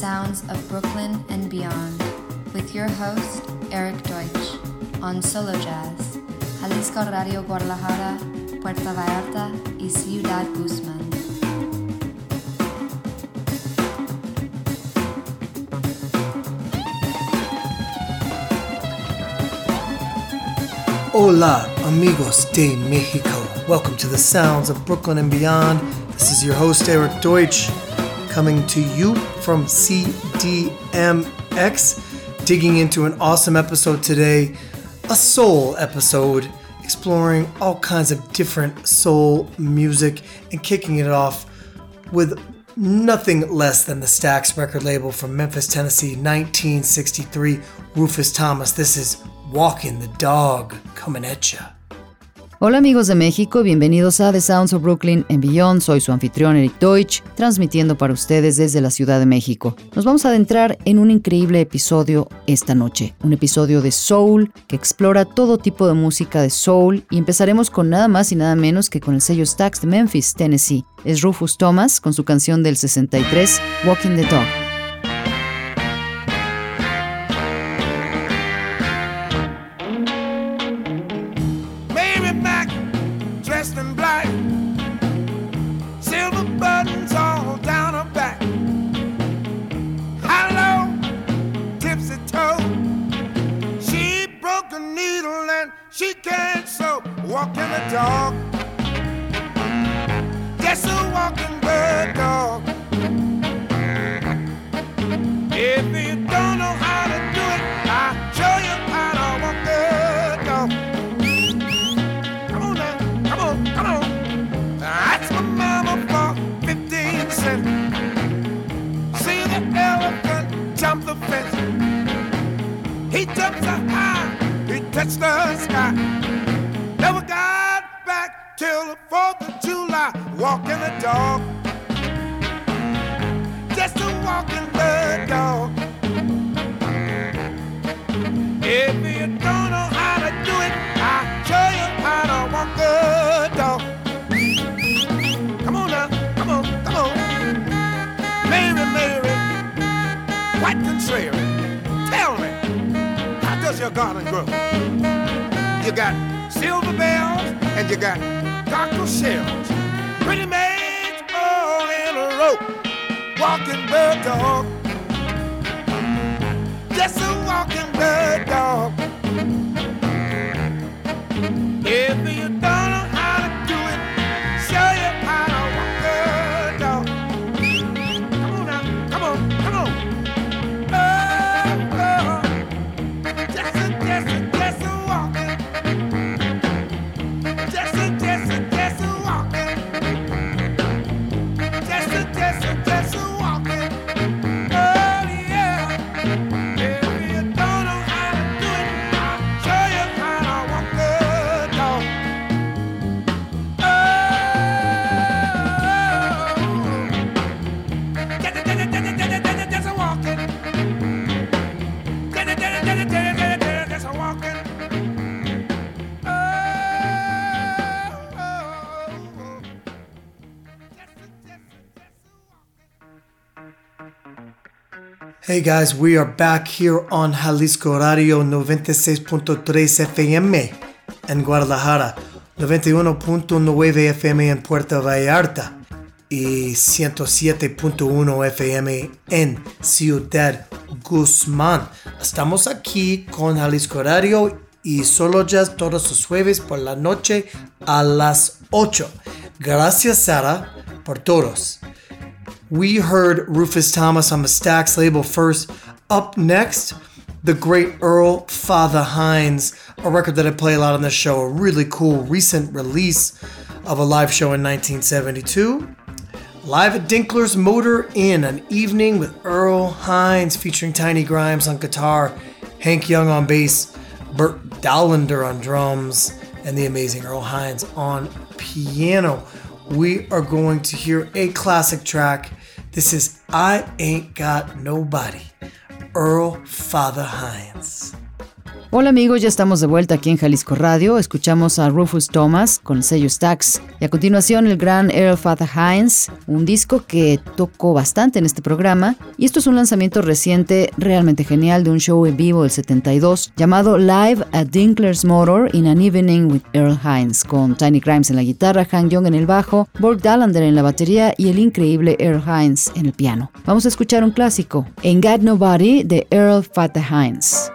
sounds of Brooklyn and beyond with your host, Eric Deutsch, on Solo Jazz, Jalisco Radio Guadalajara, Puerto Vallarta y Ciudad Guzmán. Hola, amigos de Mexico. Welcome to the sounds of Brooklyn and beyond. This is your host, Eric Deutsch, coming to you from CDMX, digging into an awesome episode today, a soul episode, exploring all kinds of different soul music and kicking it off with nothing less than the Stax record label from Memphis, Tennessee, 1963, Rufus Thomas. This is Walking the Dog coming at ya. Hola amigos de México, bienvenidos a The Sounds of Brooklyn and Beyond. Soy su anfitrión Eric Deutsch, transmitiendo para ustedes desde la Ciudad de México. Nos vamos a adentrar en un increíble episodio esta noche, un episodio de soul que explora todo tipo de música de soul y empezaremos con nada más y nada menos que con el sello Stax de Memphis, Tennessee. Es Rufus Thomas con su canción del 63, Walking the Dog. Hey guys, we are back here on Jalisco Radio 96.3 FM en Guadalajara, 91.9 FM en Puerto Vallarta y 107.1 FM en Ciudad Guzmán. Estamos aquí con Jalisco Radio y solo jazz todos los jueves por la noche a las 8. Gracias Sara por todos. We heard Rufus Thomas on the Stax label first. Up next, the great Earl Fatha Hines, a record that I play a lot on this show, a really cool recent release of a live show in 1972. Live at Dinkler's Motor Inn, an evening with Earl Hines featuring Tiny Grimes on guitar, Hank Young on bass, Bert Dahlander on drums, and the amazing Earl Hines on piano. We are going to hear a classic track. This is I Ain't Got Nobody, Earl Fatha Hines. Hola amigos, ya estamos de vuelta aquí en Jalisco Radio. Escuchamos a Rufus Thomas con el sello Stax y a continuación el gran Earl Father Hines, un disco que tocó bastante en este programa. Y esto es un lanzamiento reciente realmente genial de un show en vivo del 72 llamado Live at Dinkler's Motor in an Evening with Earl Hines, con Tiny Grimes en la guitarra, Hank Young en el bajo, Borg Dallander en la batería y el increíble Earl Hines en el piano. Vamos a escuchar un clásico, Ain't Got Nobody de Earl Father Hines.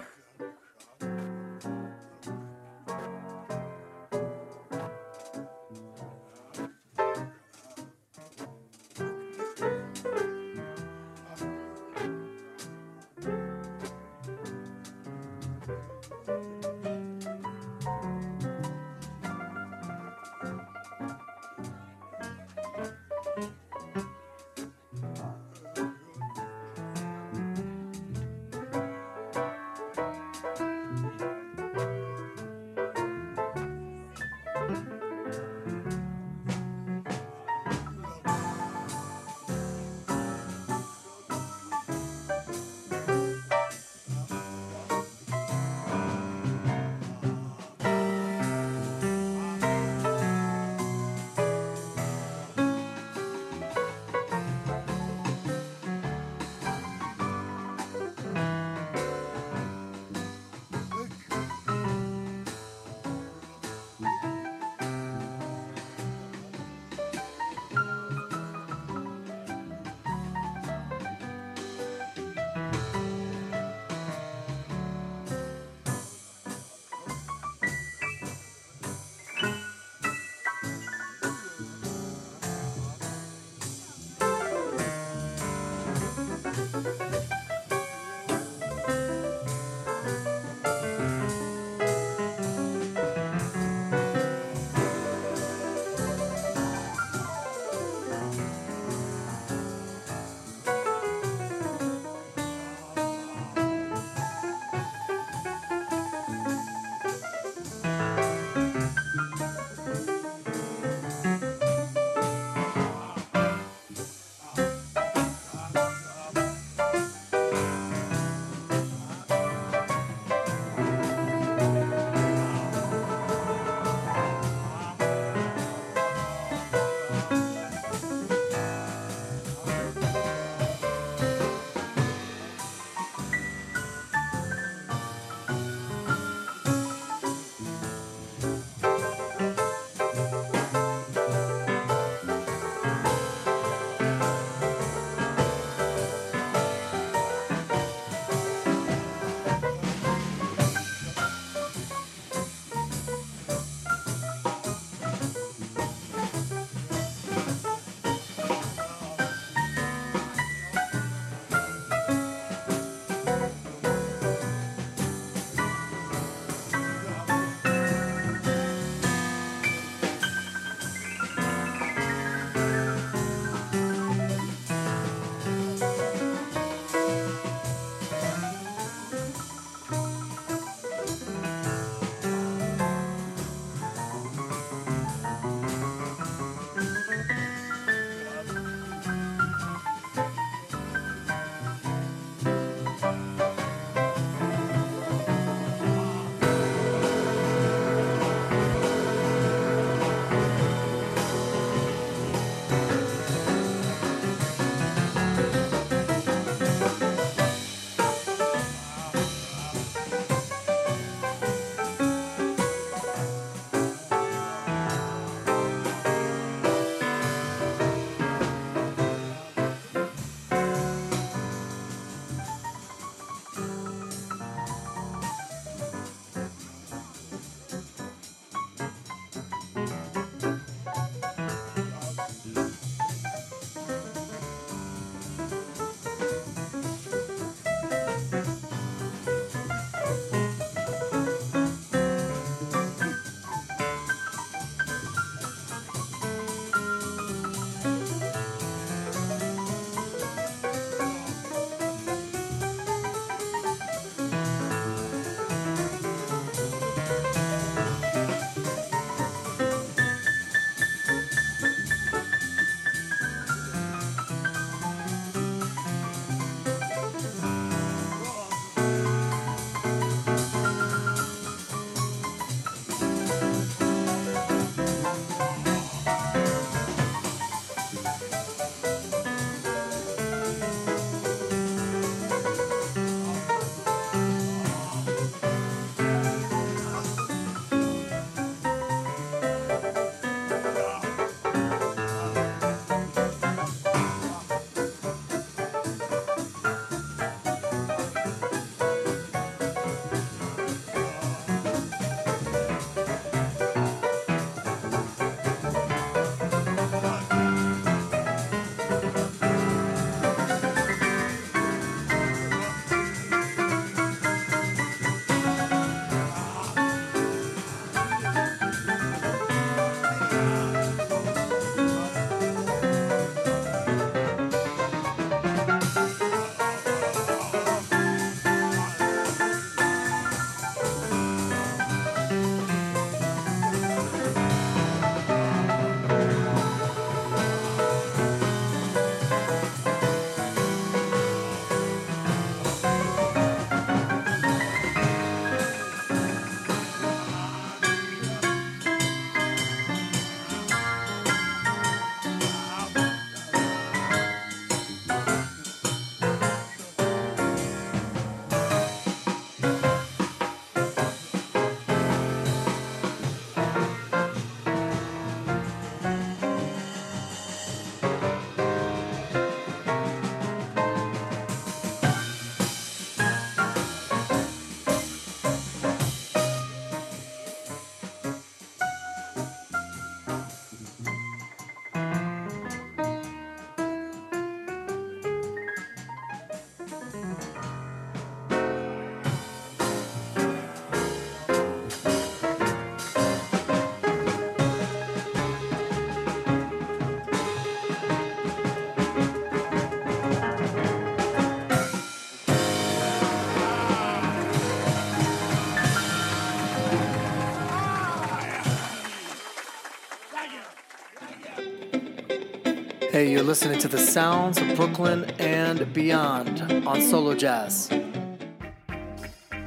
Okay, you're listening to the sounds of Brooklyn and beyond on Solo Jazz.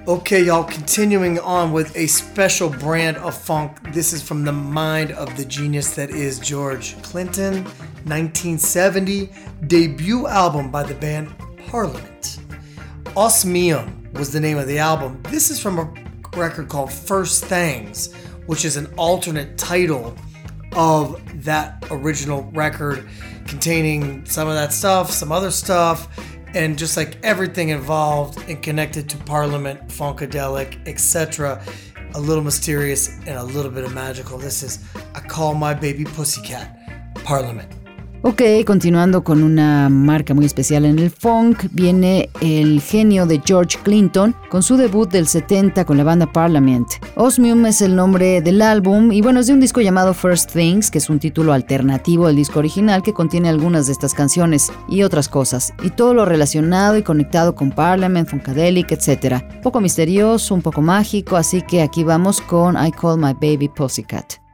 Okay, y'all, continuing on with a special brand of funk. This is from the mind of the genius that is George Clinton, 1970, debut album by the band Parliament. Osmium was the name of the album. This is from a record called First Things, which is an alternate title of that original record containing some of that stuff, some other stuff, and just like everything involved and connected to Parliament, Funkadelic, etc. A little mysterious and a little bit of magical. This is I Call My Baby Pussycat, Parliament. Ok, continuando con una marca muy especial en el funk, viene el genio de George Clinton con su debut del 70 con la banda Parliament. Osmium es el nombre del álbum y bueno, es de un disco llamado First Things, que es un título alternativo del disco original que contiene algunas de estas canciones y otras cosas, y todo lo relacionado y conectado con Parliament, Funkadelic, etc. Poco misterioso, un poco mágico, así que aquí vamos con I Call My Baby Pussycat.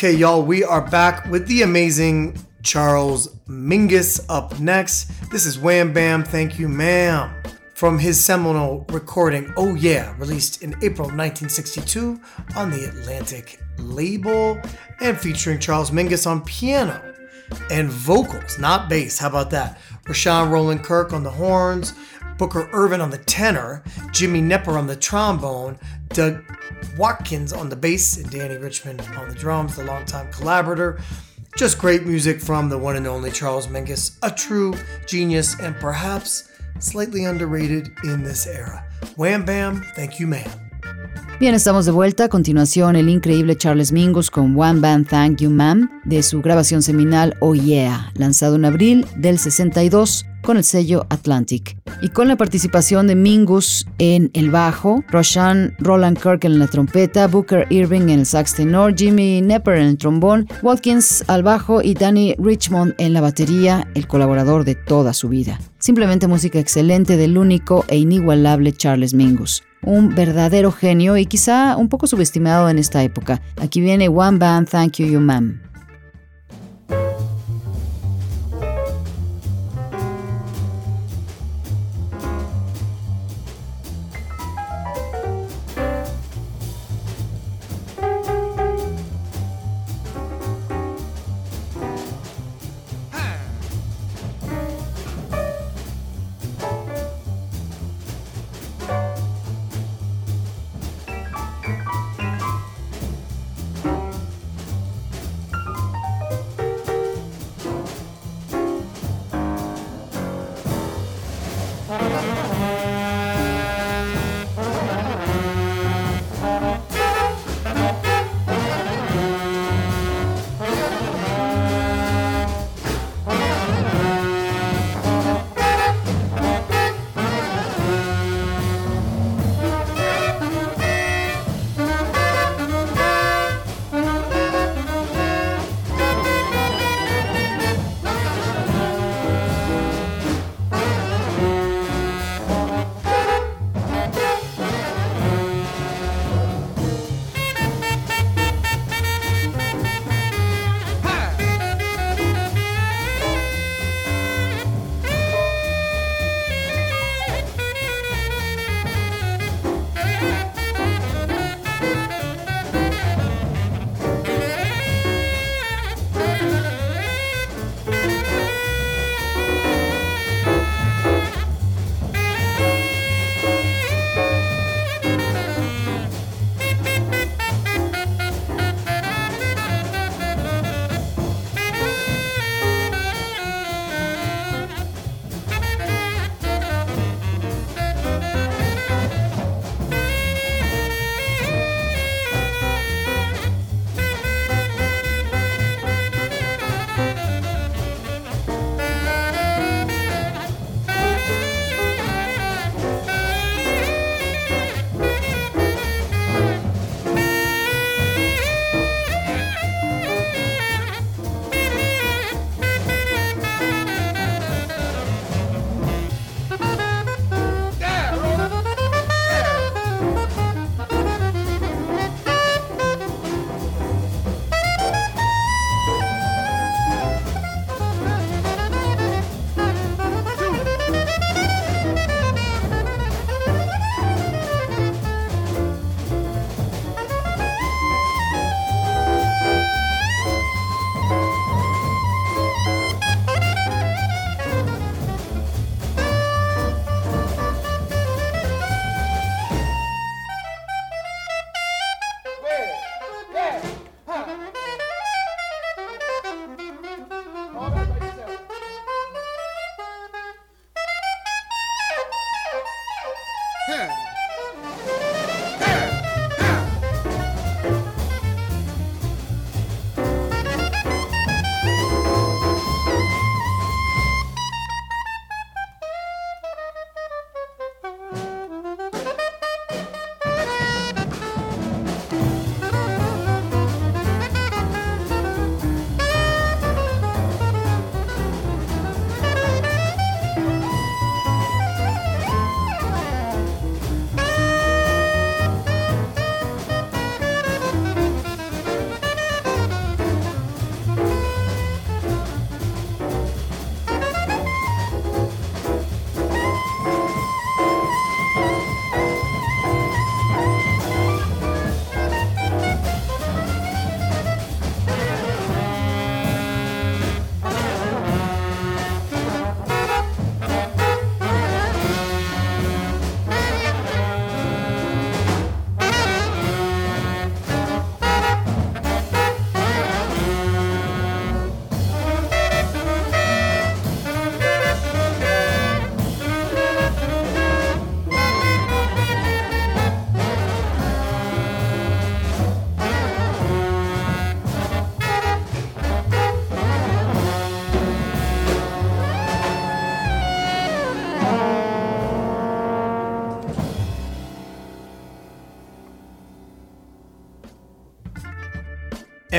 Okay, y'all, we are back with the amazing Charles Mingus up next. This is Wham Bam, Thank You Ma'am. From his seminal recording, Oh Yeah, released in April 1962 on the Atlantic label and featuring Charles Mingus on piano and vocals, not bass. How about that? Rahsaan Roland Kirk on the horns, Booker Ervin on the tenor, Jimmy Knepper on the trombone, Doug Watkins on the bass, and Dannie Richmond on the drums, the longtime collaborator. Just great music from the one and only Charles Mingus, a true genius and perhaps slightly underrated in this era. Wham Bam, thank you, ma'am. Bien, estamos de vuelta. A continuación, el increíble Charles Mingus con One Band Thank You Ma'am de su grabación seminal Oh Yeah, lanzado en abril del 62 con el sello Atlantic. Y con la participación de Mingus en el bajo, Roshan Roland Kirk en la trompeta, Booker Irving en el sax tenor, Jimmy Nepper en el trombón, Watkins al bajo y Danny Richmond en la batería, el colaborador de toda su vida. Simplemente música excelente del único e inigualable Charles Mingus un verdadero genio y quizá un poco subestimado en esta época. Aquí viene One Band Thank You You Ma'am.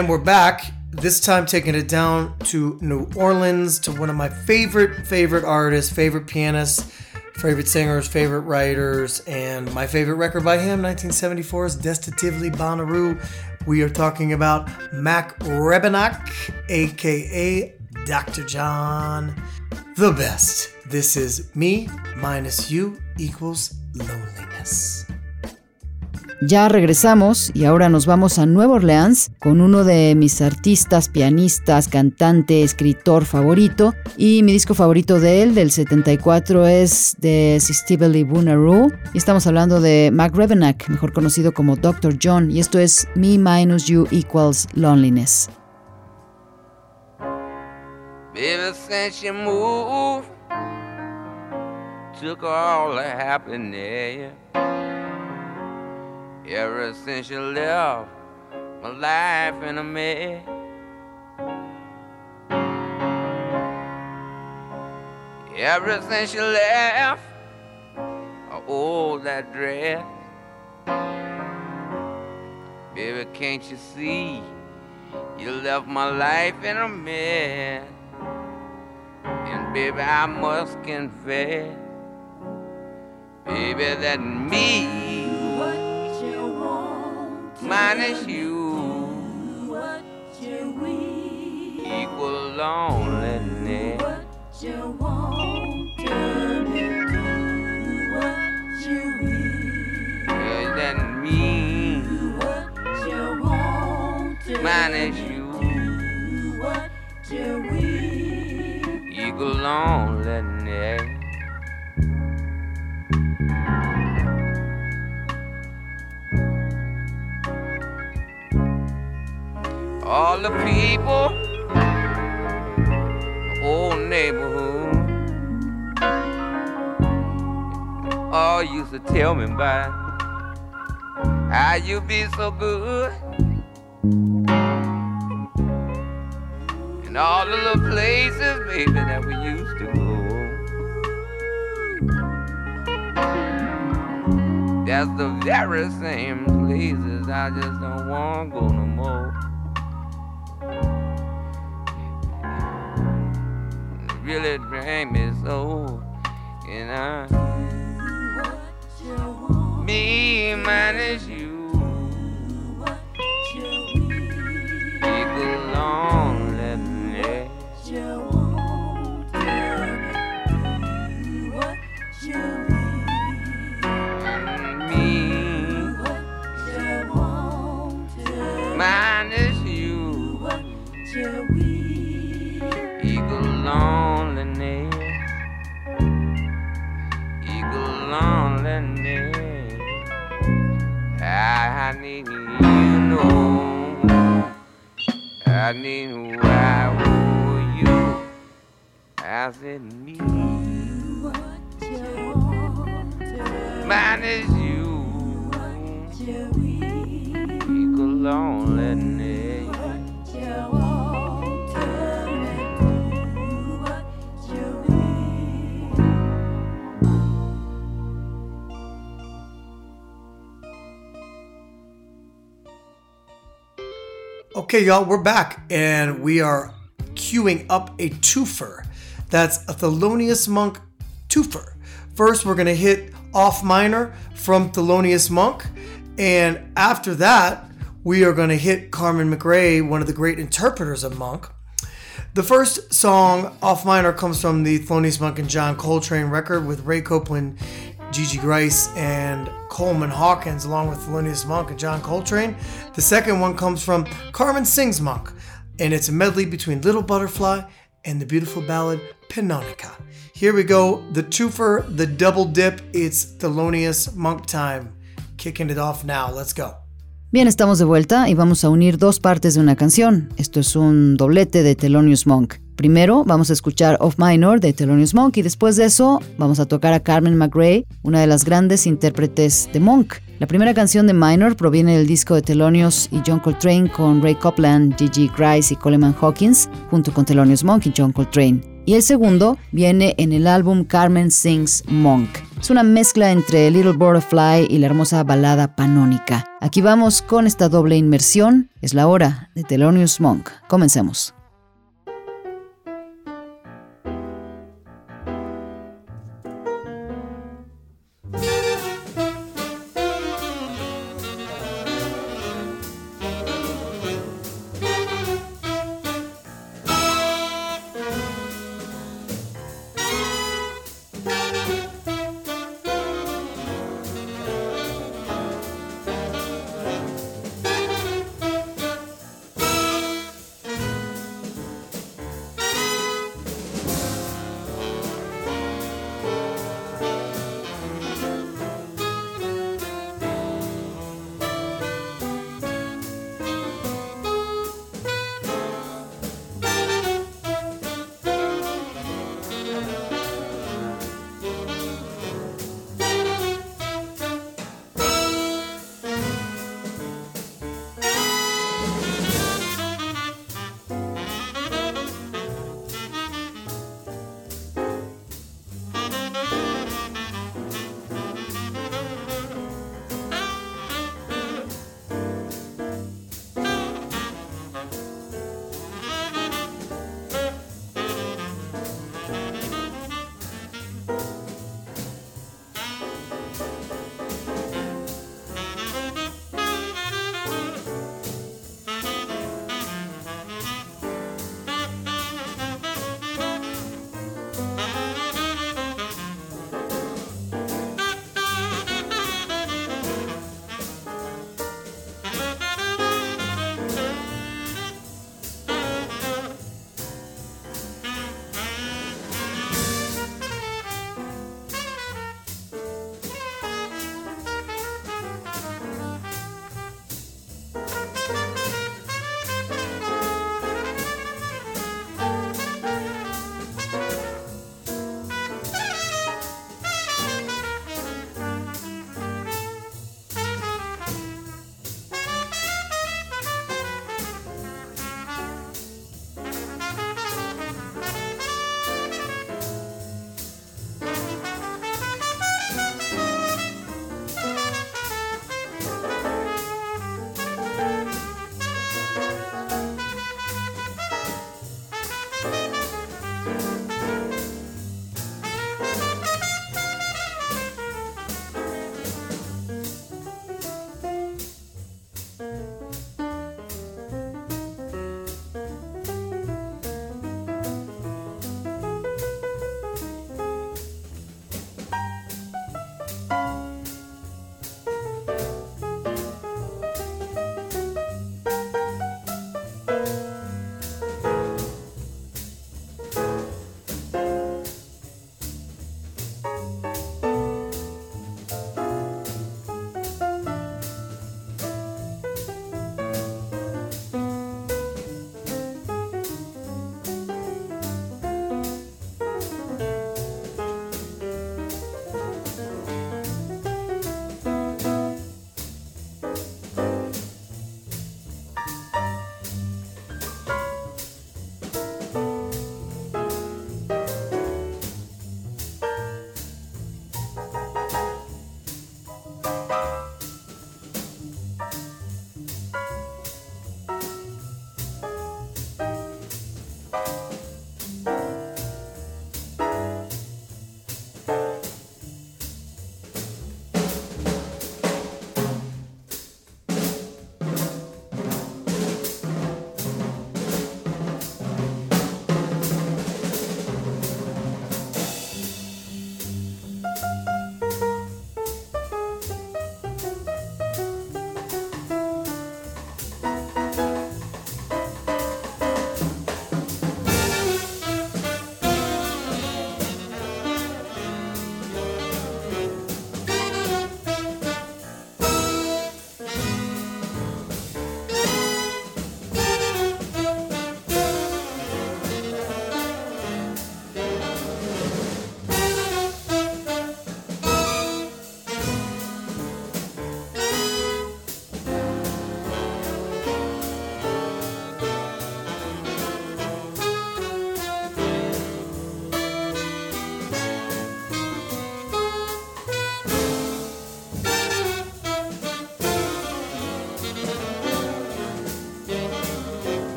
And we're back, this time taking it down to New Orleans to one of my favorite, favorite artists, favorite pianists, favorite singers, favorite writers, and my favorite record by him, 1974's Desitively Bonnaroo. We are talking about Mac Rebennack, aka Dr. John, the best. This is me minus you equals loneliness. Ya regresamos y ahora nos vamos a Nueva Orleans con uno de mis artistas, pianistas, cantante, escritor favorito. Y mi disco favorito de él, del 74, es de Sistibly Booneroo. Y estamos hablando de Mac Rebennack, mejor conocido como Dr. John. Y esto es Me Minus You Equals Loneliness. Ever since you left, my life in a mess. Ever since you left, I owe that dress. Baby, can't you see? You left my life in a mess. And baby, I must confess, baby, that me minus you. Equal loneliness. Cause that me minus you what you want to manage you. What to we equal loneliness. All the people, the old neighborhood, all used to tell me about how you be so good. And all the little places, baby, that we used to go. That's the very same places I just don't want to go no more. Really drank me so, and I, me minus you, Okay, y'all, we're back and we are queuing up a twofer. That's a Thelonious Monk twofer. First, we're going to hit Off Minor from Thelonious Monk, and after that, we are going to hit Carmen McRae, one of the great interpreters of Monk. The first song, Off Minor, comes from the Thelonious Monk and John Coltrane record with Ray Copeland, Gigi Gryce, and Coleman Hawkins, along with Thelonious Monk and John Coltrane. The second one comes from Carmen Sings Monk, and it's a medley between Little Butterfly and the beautiful ballad Pannonica. Here we go, the twofer, the double dip. It's Thelonious Monk time. Kicking it off now. Let's go. Bien, estamos de vuelta y vamos a unir dos partes de una canción. Esto es un doblete de Thelonious Monk. Primero vamos a escuchar Off Minor de Thelonious Monk y después de eso vamos a tocar a Carmen McRae, una de las grandes intérpretes de Monk. La primera canción de Minor proviene del disco de Thelonious y John Coltrane con Ray Copland, Gigi Grice y Coleman Hawkins, junto con Thelonious Monk y John Coltrane. Y el segundo viene en el álbum Carmen Sings Monk. Es una mezcla entre Little Butterfly y la hermosa balada panónica. Aquí vamos con esta doble inmersión. Es la hora de Thelonious Monk. Comencemos.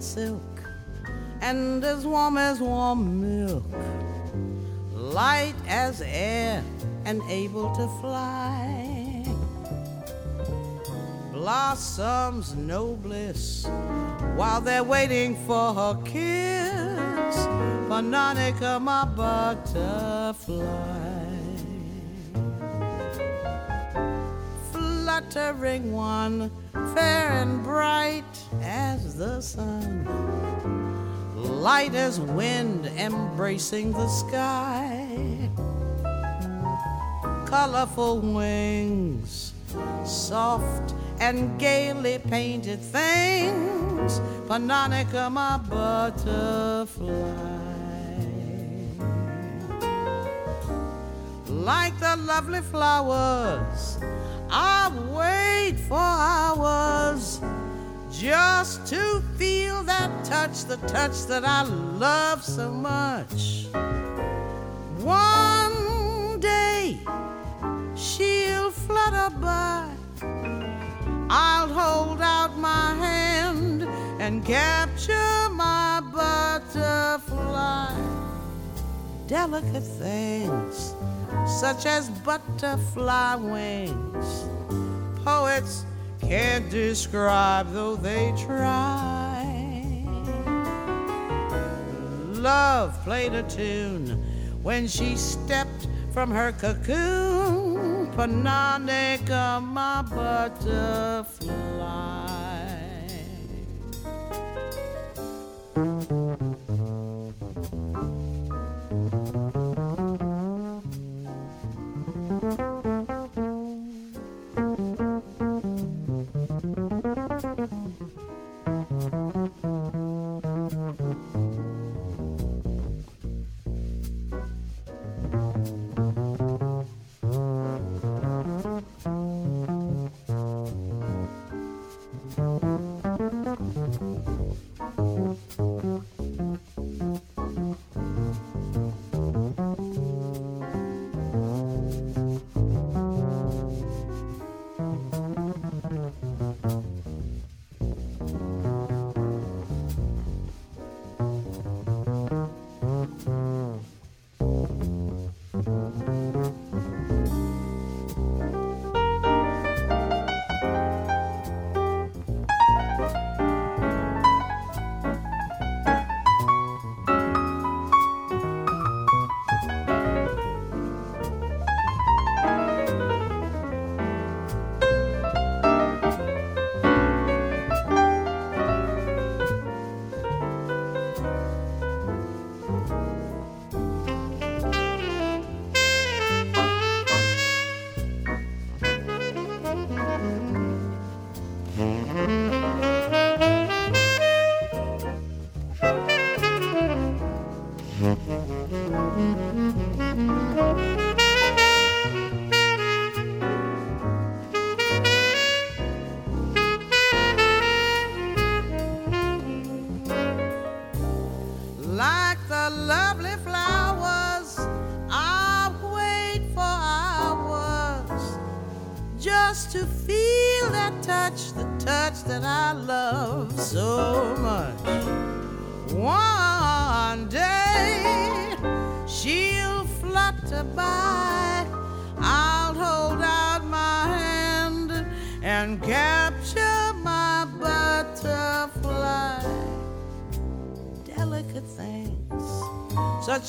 Silk, and as warm as warm milk, light as air and able to fly. Blossoms no bliss while they're waiting for her kiss. Pannonica, my butterfly. Fluttering one, fair and bright as the sun, light as wind embracing the sky colorful wings, soft and gaily painted things. Pannonica, my butterfly. Like the lovely flowers, I wait for hours just to feel that touch, the touch that I love so much. One day, she'll flutter by. I'll hold out my hand and capture my butterfly. Delicate things, such as butterfly wings, poets can't describe, though they try. Love played a tune when she stepped from her cocoon. Pannonica, my butterfly.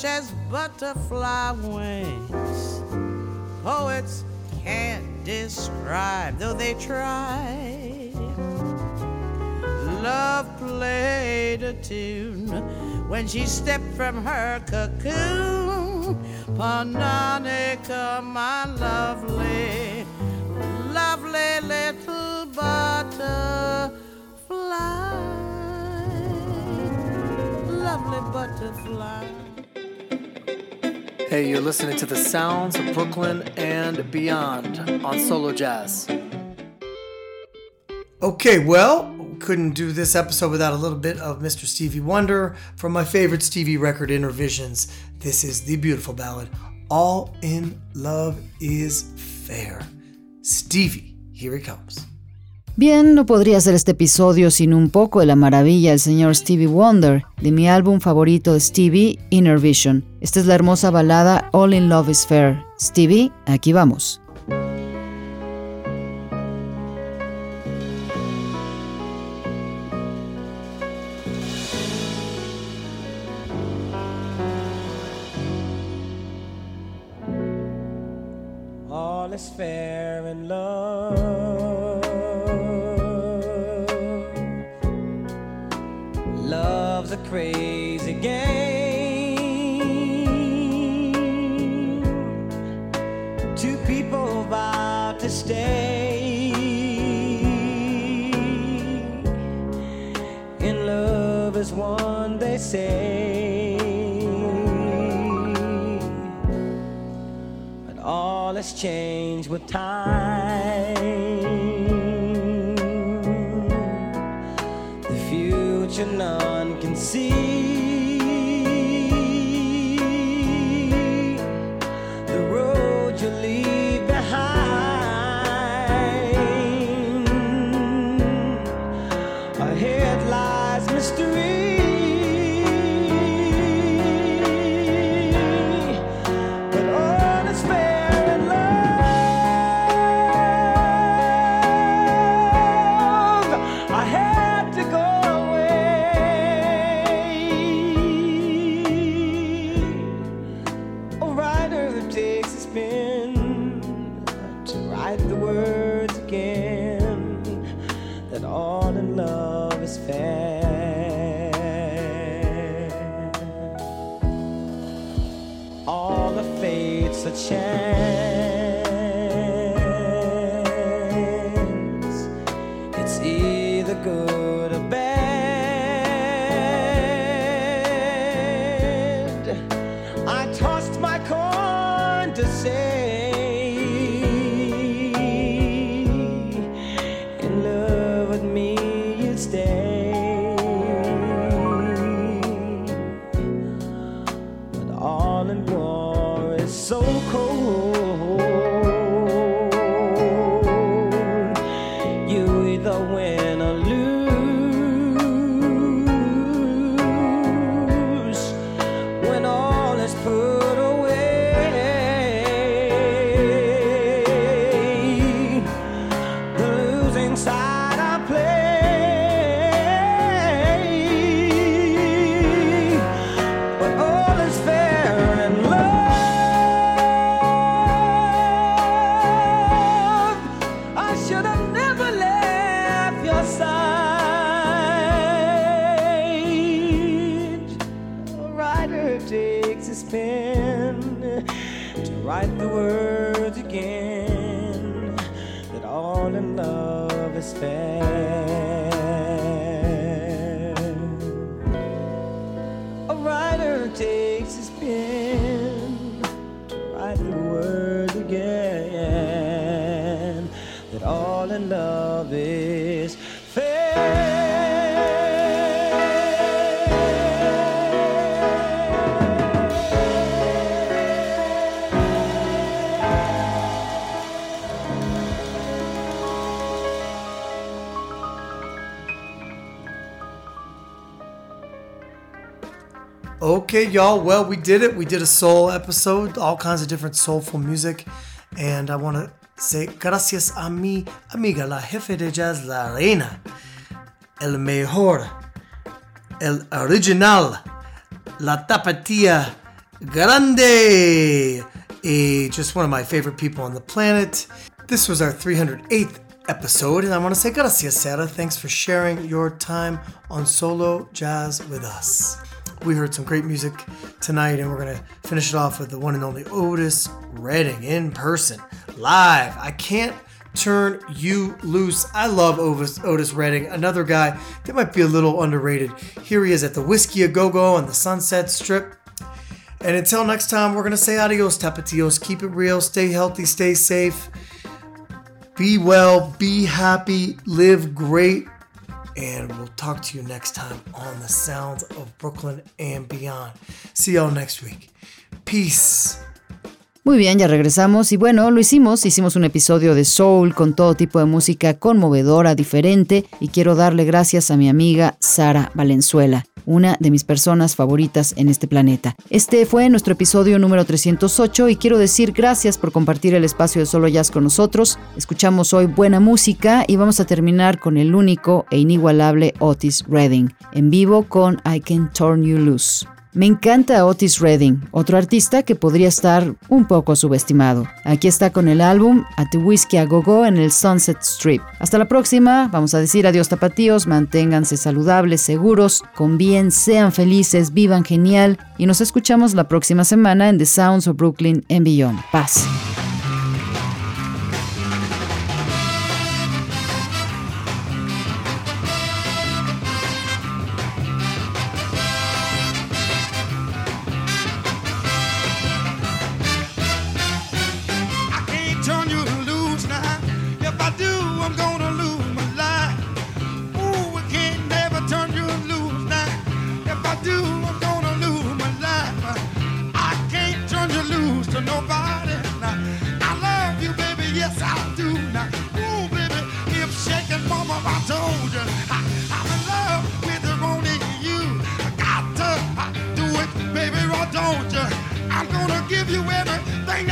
Such as butterfly wings. Poets can't describe, though they try. Love played a tune when she stepped from her cocoon. Pannonica, my lovely, lovely little butterfly lovely butterfly. Hey, you're listening to the sounds of Brooklyn and beyond on Solo Jazz. Okay, well, couldn't do this episode without a little bit of Mr. Stevie Wonder from my favorite Stevie record, Innervisions. This is the beautiful ballad, All in Love is Fair. Stevie, here he comes. Bien, no podría ser este episodio sin un poco de la maravilla del señor Stevie Wonder, de mi álbum favorito de Stevie, Inner Vision. Esta es la hermosa balada All in Love is Fair. Stevie, aquí vamos. The words Okay, y'all. Well, we did it. We did a soul episode, all kinds of different soulful music. And I want to say gracias a mi amiga, la jefe de jazz, la reina, el mejor, el original, la tapatía grande, eh, just one of my favorite people on the planet. This was our 308th episode, and I want to say gracias, Sarah. Thanks for sharing your time on solo jazz with us. We heard some great music tonight, and we're going to finish it off with the one and only Otis Redding in person, live. I can't turn you loose. I love Otis, Otis Redding, another guy that might be a little underrated. Here he is at the Whiskey A Go Go on the Sunset Strip. And until next time, we're going to say adios, tapatillos. Keep it real, stay healthy, stay safe, be well, be happy, live great. And we'll talk to you next time on the sounds of Brooklyn and beyond. See y'all next week. Peace. Muy bien, ya regresamos y bueno, lo hicimos, hicimos un episodio de Soul con todo tipo de música conmovedora, diferente y quiero darle gracias a mi amiga Sara Valenzuela una de mis personas favoritas en este planeta. Este fue nuestro episodio número 308 y quiero decir gracias por compartir el espacio de Solo Jazz con nosotros. Escuchamos hoy buena música y vamos a terminar con el único e inigualable Otis Redding, en vivo con I Can Turn You Loose. Me encanta Otis Redding, otro artista que podría estar un poco subestimado. Aquí está con el álbum A The Whiskey a Go Go en el Sunset Strip. Hasta la próxima, vamos a decir adiós tapatíos, manténganse saludables, seguros, con bien, sean felices, vivan genial y nos escuchamos la próxima semana en The Sounds of Brooklyn en Beyond. Paz. used to nobody. Now, I love you, baby, yes I do. Now, ooh, baby, if shaking mama, I told you, I, am in love with only you. I got to I do it, baby, or don't you? I'm gonna give you everything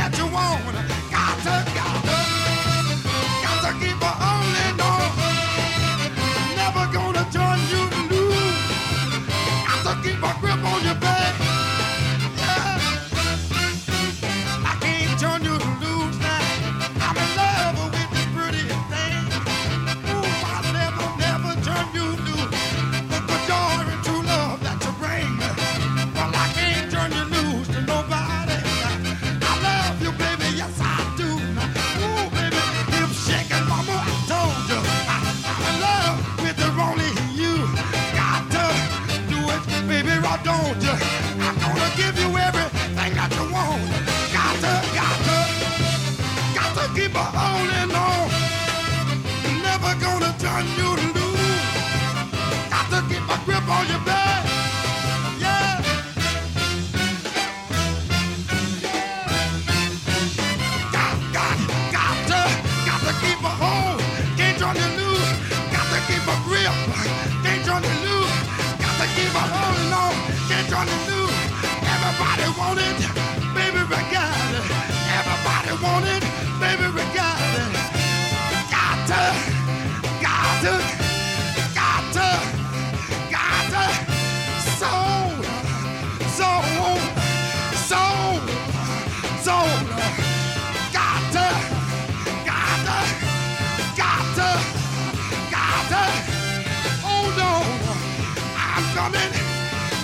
baby, we got it. Everybody want it, baby, we got it. Got to, got to, got to, got to. Got to, got to, got to, got to. Oh no, I'm coming.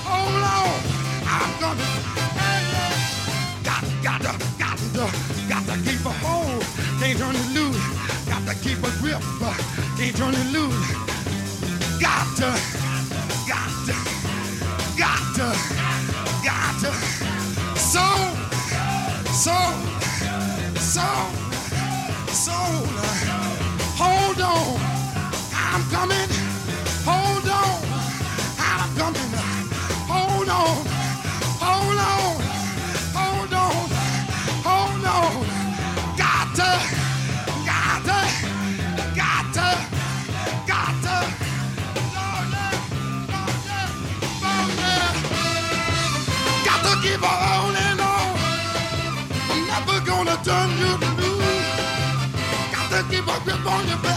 Oh, I'm coming. Can't turn it loose. Got to keep a grip. Uh, Can't turn it loose. Got to, got to, got to, got to. So, so, so, so. Uh, hold on. I'm coming. done you do. Got to keep on your back.